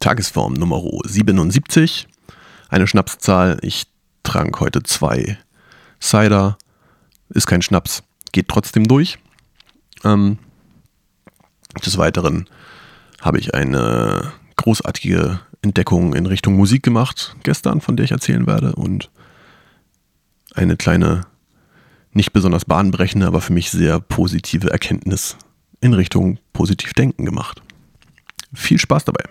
Tagesform Nummer 77. Eine Schnapszahl. Ich trank heute zwei Cider. Ist kein Schnaps. Geht trotzdem durch. Ähm, des Weiteren habe ich eine großartige Entdeckung in Richtung Musik gemacht gestern, von der ich erzählen werde. Und eine kleine, nicht besonders bahnbrechende, aber für mich sehr positive Erkenntnis in Richtung positiv denken gemacht. Viel Spaß dabei.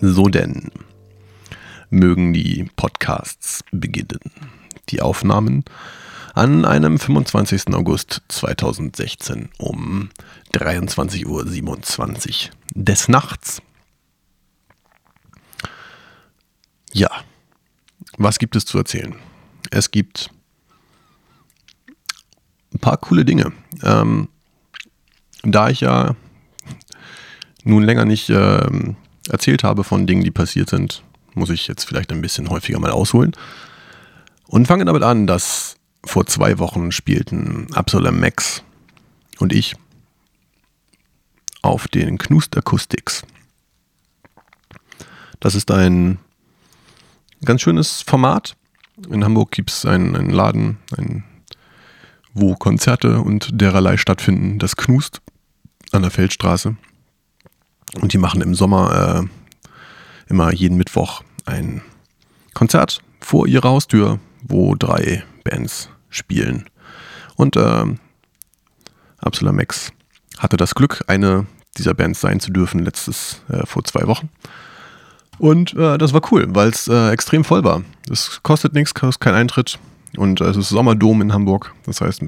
So denn, mögen die Podcasts beginnen. Die Aufnahmen an einem 25. August 2016 um 23.27 Uhr des Nachts. Ja, was gibt es zu erzählen? Es gibt ein paar coole Dinge. Ähm, da ich ja nun länger nicht ähm, erzählt habe von Dingen, die passiert sind, muss ich jetzt vielleicht ein bisschen häufiger mal ausholen. Und fange damit an, dass vor zwei Wochen spielten Absolem Max und ich auf den Knust Acoustics. Das ist ein ganz schönes Format. In Hamburg gibt es einen, einen, Laden, einen, wo Konzerte und dererlei stattfinden. Das Knust an der Feldstraße. Und die machen im Sommer äh, immer jeden Mittwoch ein Konzert vor ihrer Haustür, wo drei Bands spielen. Und äh, Absola Max hatte das Glück, eine dieser Bands sein zu dürfen, letztes äh, vor zwei Wochen. Und äh, das war cool, weil es äh, extrem voll war. Es kostet nichts, kostet keinen Eintritt. Und äh, es ist Sommerdom in Hamburg. Das heißt,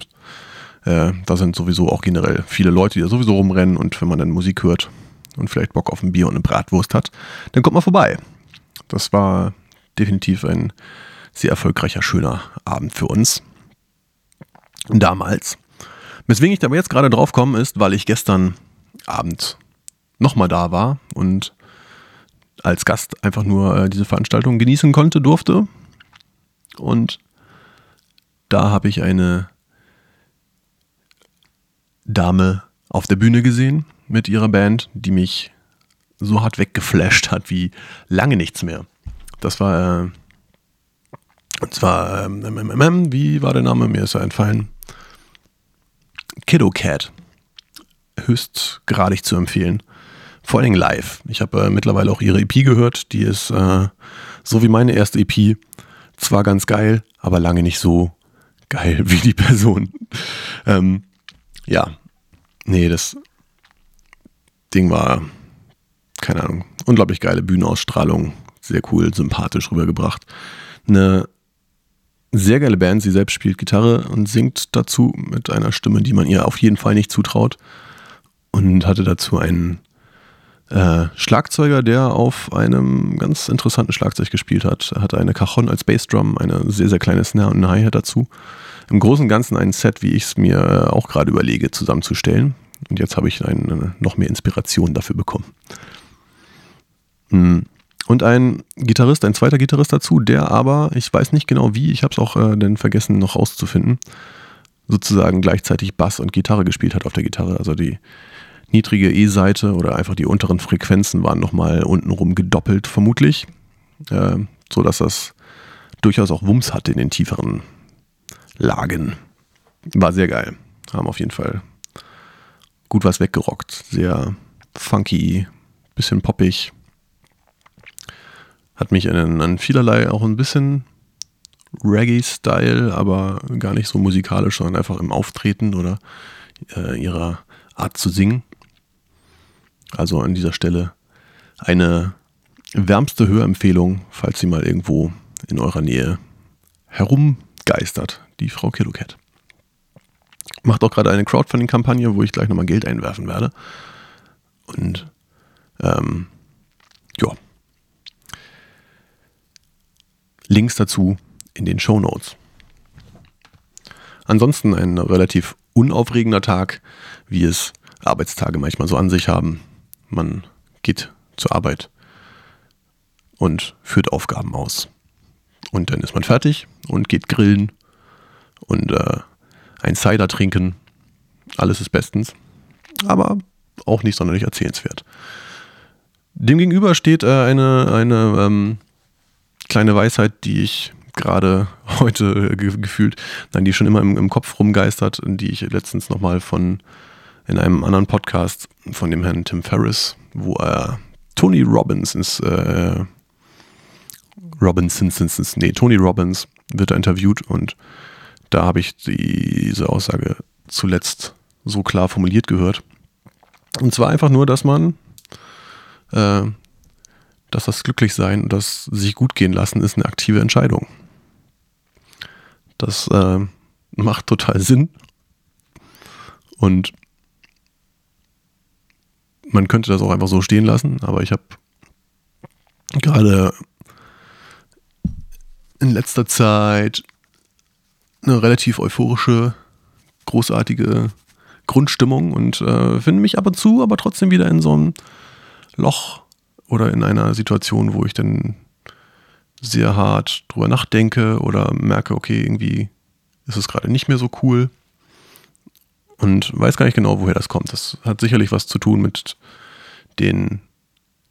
äh, da sind sowieso auch generell viele Leute, die da sowieso rumrennen. Und wenn man dann Musik hört und vielleicht Bock auf ein Bier und eine Bratwurst hat, dann kommt man vorbei. Das war definitiv ein sehr erfolgreicher, schöner Abend für uns. Damals. Weswegen ich aber jetzt gerade drauf komme, ist, weil ich gestern Abend nochmal da war und als Gast einfach nur äh, diese Veranstaltung genießen konnte, durfte. Und da habe ich eine Dame auf der Bühne gesehen mit ihrer Band, die mich so hart weggeflasht hat wie lange nichts mehr. Das war, äh, und zwar, ähm, wie war der Name? Mir ist er entfallen. Kiddo Cat. Höchstgradig zu empfehlen. Vor allem live. Ich habe äh, mittlerweile auch ihre EP gehört. Die ist äh, so wie meine erste EP. Zwar ganz geil, aber lange nicht so geil wie die Person. ähm, ja, nee, das Ding war, keine Ahnung, unglaublich geile Bühnenausstrahlung. Sehr cool, sympathisch rübergebracht. Eine sehr geile Band. Sie selbst spielt Gitarre und singt dazu mit einer Stimme, die man ihr auf jeden Fall nicht zutraut. Und hatte dazu einen äh, Schlagzeuger, der auf einem ganz interessanten Schlagzeug gespielt hat. Er hatte eine Cajon als Bassdrum, eine sehr, sehr kleine Snare und eine Hi-Hat dazu. Im Großen und Ganzen ein Set, wie ich es mir äh, auch gerade überlege, zusammenzustellen. Und jetzt habe ich eine, noch mehr Inspiration dafür bekommen. Hm. Und ein Gitarrist, ein zweiter Gitarrist dazu, der aber, ich weiß nicht genau wie, ich habe es auch äh, dann vergessen noch rauszufinden, sozusagen gleichzeitig Bass und Gitarre gespielt hat auf der Gitarre. Also die niedrige E-Seite oder einfach die unteren Frequenzen waren nochmal untenrum gedoppelt, vermutlich. Äh, so dass das durchaus auch Wumms hatte in den tieferen Lagen. War sehr geil. Haben auf jeden Fall gut was weggerockt. Sehr funky, bisschen poppig. Hat mich an, an vielerlei auch ein bisschen Reggae-Style, aber gar nicht so musikalisch, sondern einfach im Auftreten oder äh, ihrer Art zu singen also an dieser Stelle eine wärmste Hörempfehlung, falls sie mal irgendwo in eurer Nähe herumgeistert, die Frau Kilocat. Macht auch gerade eine Crowdfunding-Kampagne, wo ich gleich nochmal Geld einwerfen werde. Und ähm, ja. Links dazu in den Show Notes. Ansonsten ein relativ unaufregender Tag, wie es Arbeitstage manchmal so an sich haben. Man geht zur Arbeit und führt Aufgaben aus. Und dann ist man fertig und geht grillen und äh, ein Cider trinken. Alles ist bestens. Aber auch nicht sonderlich erzählenswert. Demgegenüber steht äh, eine, eine ähm, kleine Weisheit, die ich gerade heute äh, gefühlt, nein, die schon immer im, im Kopf rumgeistert, die ich letztens nochmal von in einem anderen Podcast von dem Herrn Tim Ferriss, wo er Tony Robbins ins äh, Robinson, nee, Tony Robbins wird da interviewt und da habe ich diese Aussage zuletzt so klar formuliert gehört. Und zwar einfach nur, dass man, äh, dass das Glücklichsein und das sich gut gehen lassen ist eine aktive Entscheidung. Das äh, macht total Sinn. Und man könnte das auch einfach so stehen lassen, aber ich habe gerade in letzter Zeit eine relativ euphorische, großartige Grundstimmung und äh, finde mich ab und zu aber trotzdem wieder in so einem Loch oder in einer Situation, wo ich dann sehr hart drüber nachdenke oder merke, okay, irgendwie ist es gerade nicht mehr so cool und weiß gar nicht genau, woher das kommt. Das hat sicherlich was zu tun mit den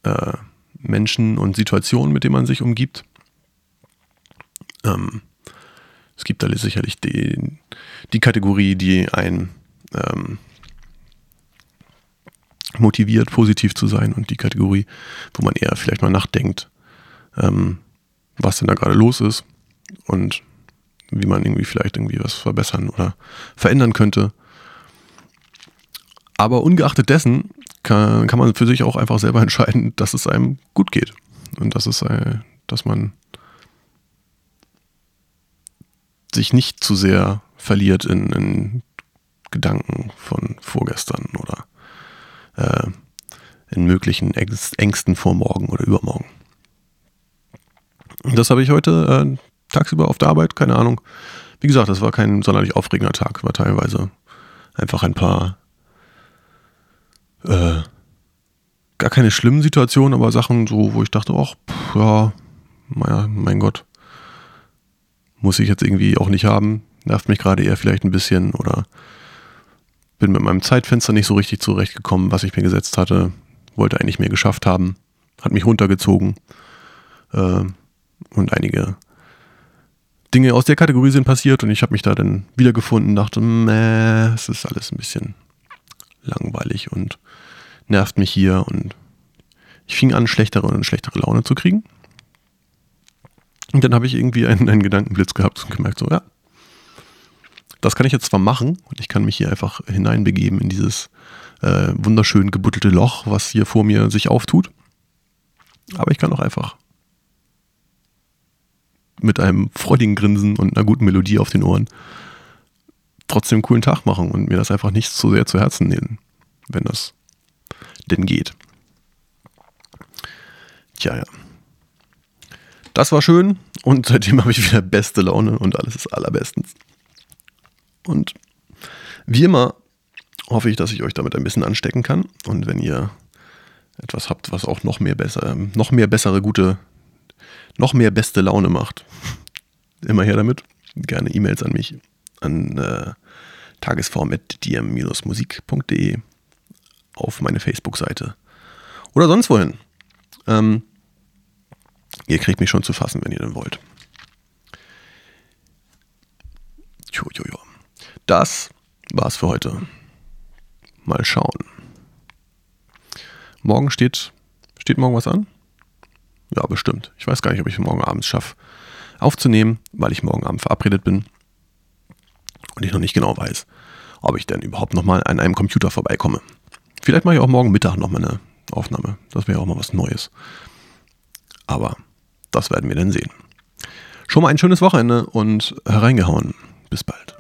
äh, Menschen und Situationen, mit denen man sich umgibt. Ähm, es gibt da sicherlich die, die Kategorie, die einen ähm, motiviert, positiv zu sein und die Kategorie, wo man eher vielleicht mal nachdenkt, ähm, was denn da gerade los ist und wie man irgendwie vielleicht irgendwie was verbessern oder verändern könnte. Aber ungeachtet dessen kann, kann man für sich auch einfach selber entscheiden, dass es einem gut geht und dass es, äh, dass man sich nicht zu sehr verliert in, in Gedanken von vorgestern oder äh, in möglichen Ängsten vor morgen oder übermorgen. Das habe ich heute äh, tagsüber auf der Arbeit, keine Ahnung. Wie gesagt, das war kein sonderlich aufregender Tag, war teilweise einfach ein paar äh, gar keine schlimmen Situationen, aber Sachen so, wo ich dachte, ach, ja, mein Gott, muss ich jetzt irgendwie auch nicht haben, nervt mich gerade eher vielleicht ein bisschen oder bin mit meinem Zeitfenster nicht so richtig zurechtgekommen, was ich mir gesetzt hatte, wollte eigentlich mehr geschafft haben, hat mich runtergezogen. Äh, und einige Dinge aus der Kategorie sind passiert und ich habe mich da dann wiedergefunden, dachte, es ist alles ein bisschen langweilig und nervt mich hier und ich fing an, schlechtere und schlechtere Laune zu kriegen. Und dann habe ich irgendwie einen, einen Gedankenblitz gehabt und gemerkt, so, ja, das kann ich jetzt zwar machen und ich kann mich hier einfach hineinbegeben in dieses äh, wunderschön gebuttelte Loch, was hier vor mir sich auftut. Aber ich kann auch einfach mit einem freudigen Grinsen und einer guten Melodie auf den Ohren trotzdem einen coolen Tag machen und mir das einfach nicht so sehr zu Herzen nehmen, wenn das denn geht. Tja, ja. Das war schön und seitdem habe ich wieder beste Laune und alles ist allerbestens. Und wie immer hoffe ich, dass ich euch damit ein bisschen anstecken kann. Und wenn ihr etwas habt, was auch noch mehr besser, noch mehr bessere, gute, noch mehr beste Laune macht, immer her damit. Gerne E-Mails an mich an äh, tagesform.dm-musik.de auf meine Facebook-Seite oder sonst wohin. Ähm, Ihr kriegt mich schon zu fassen, wenn ihr denn wollt. Jojojo. Das war's für heute. Mal schauen. Morgen steht. Steht morgen was an? Ja, bestimmt. Ich weiß gar nicht, ob ich morgen abends schaffe, aufzunehmen, weil ich morgen Abend verabredet bin. Und ich noch nicht genau weiß, ob ich denn überhaupt nochmal an einem Computer vorbeikomme. Vielleicht mache ich auch morgen Mittag nochmal eine Aufnahme. Das wäre auch mal was Neues. Aber das werden wir dann sehen. Schon mal ein schönes Wochenende und hereingehauen. Bis bald.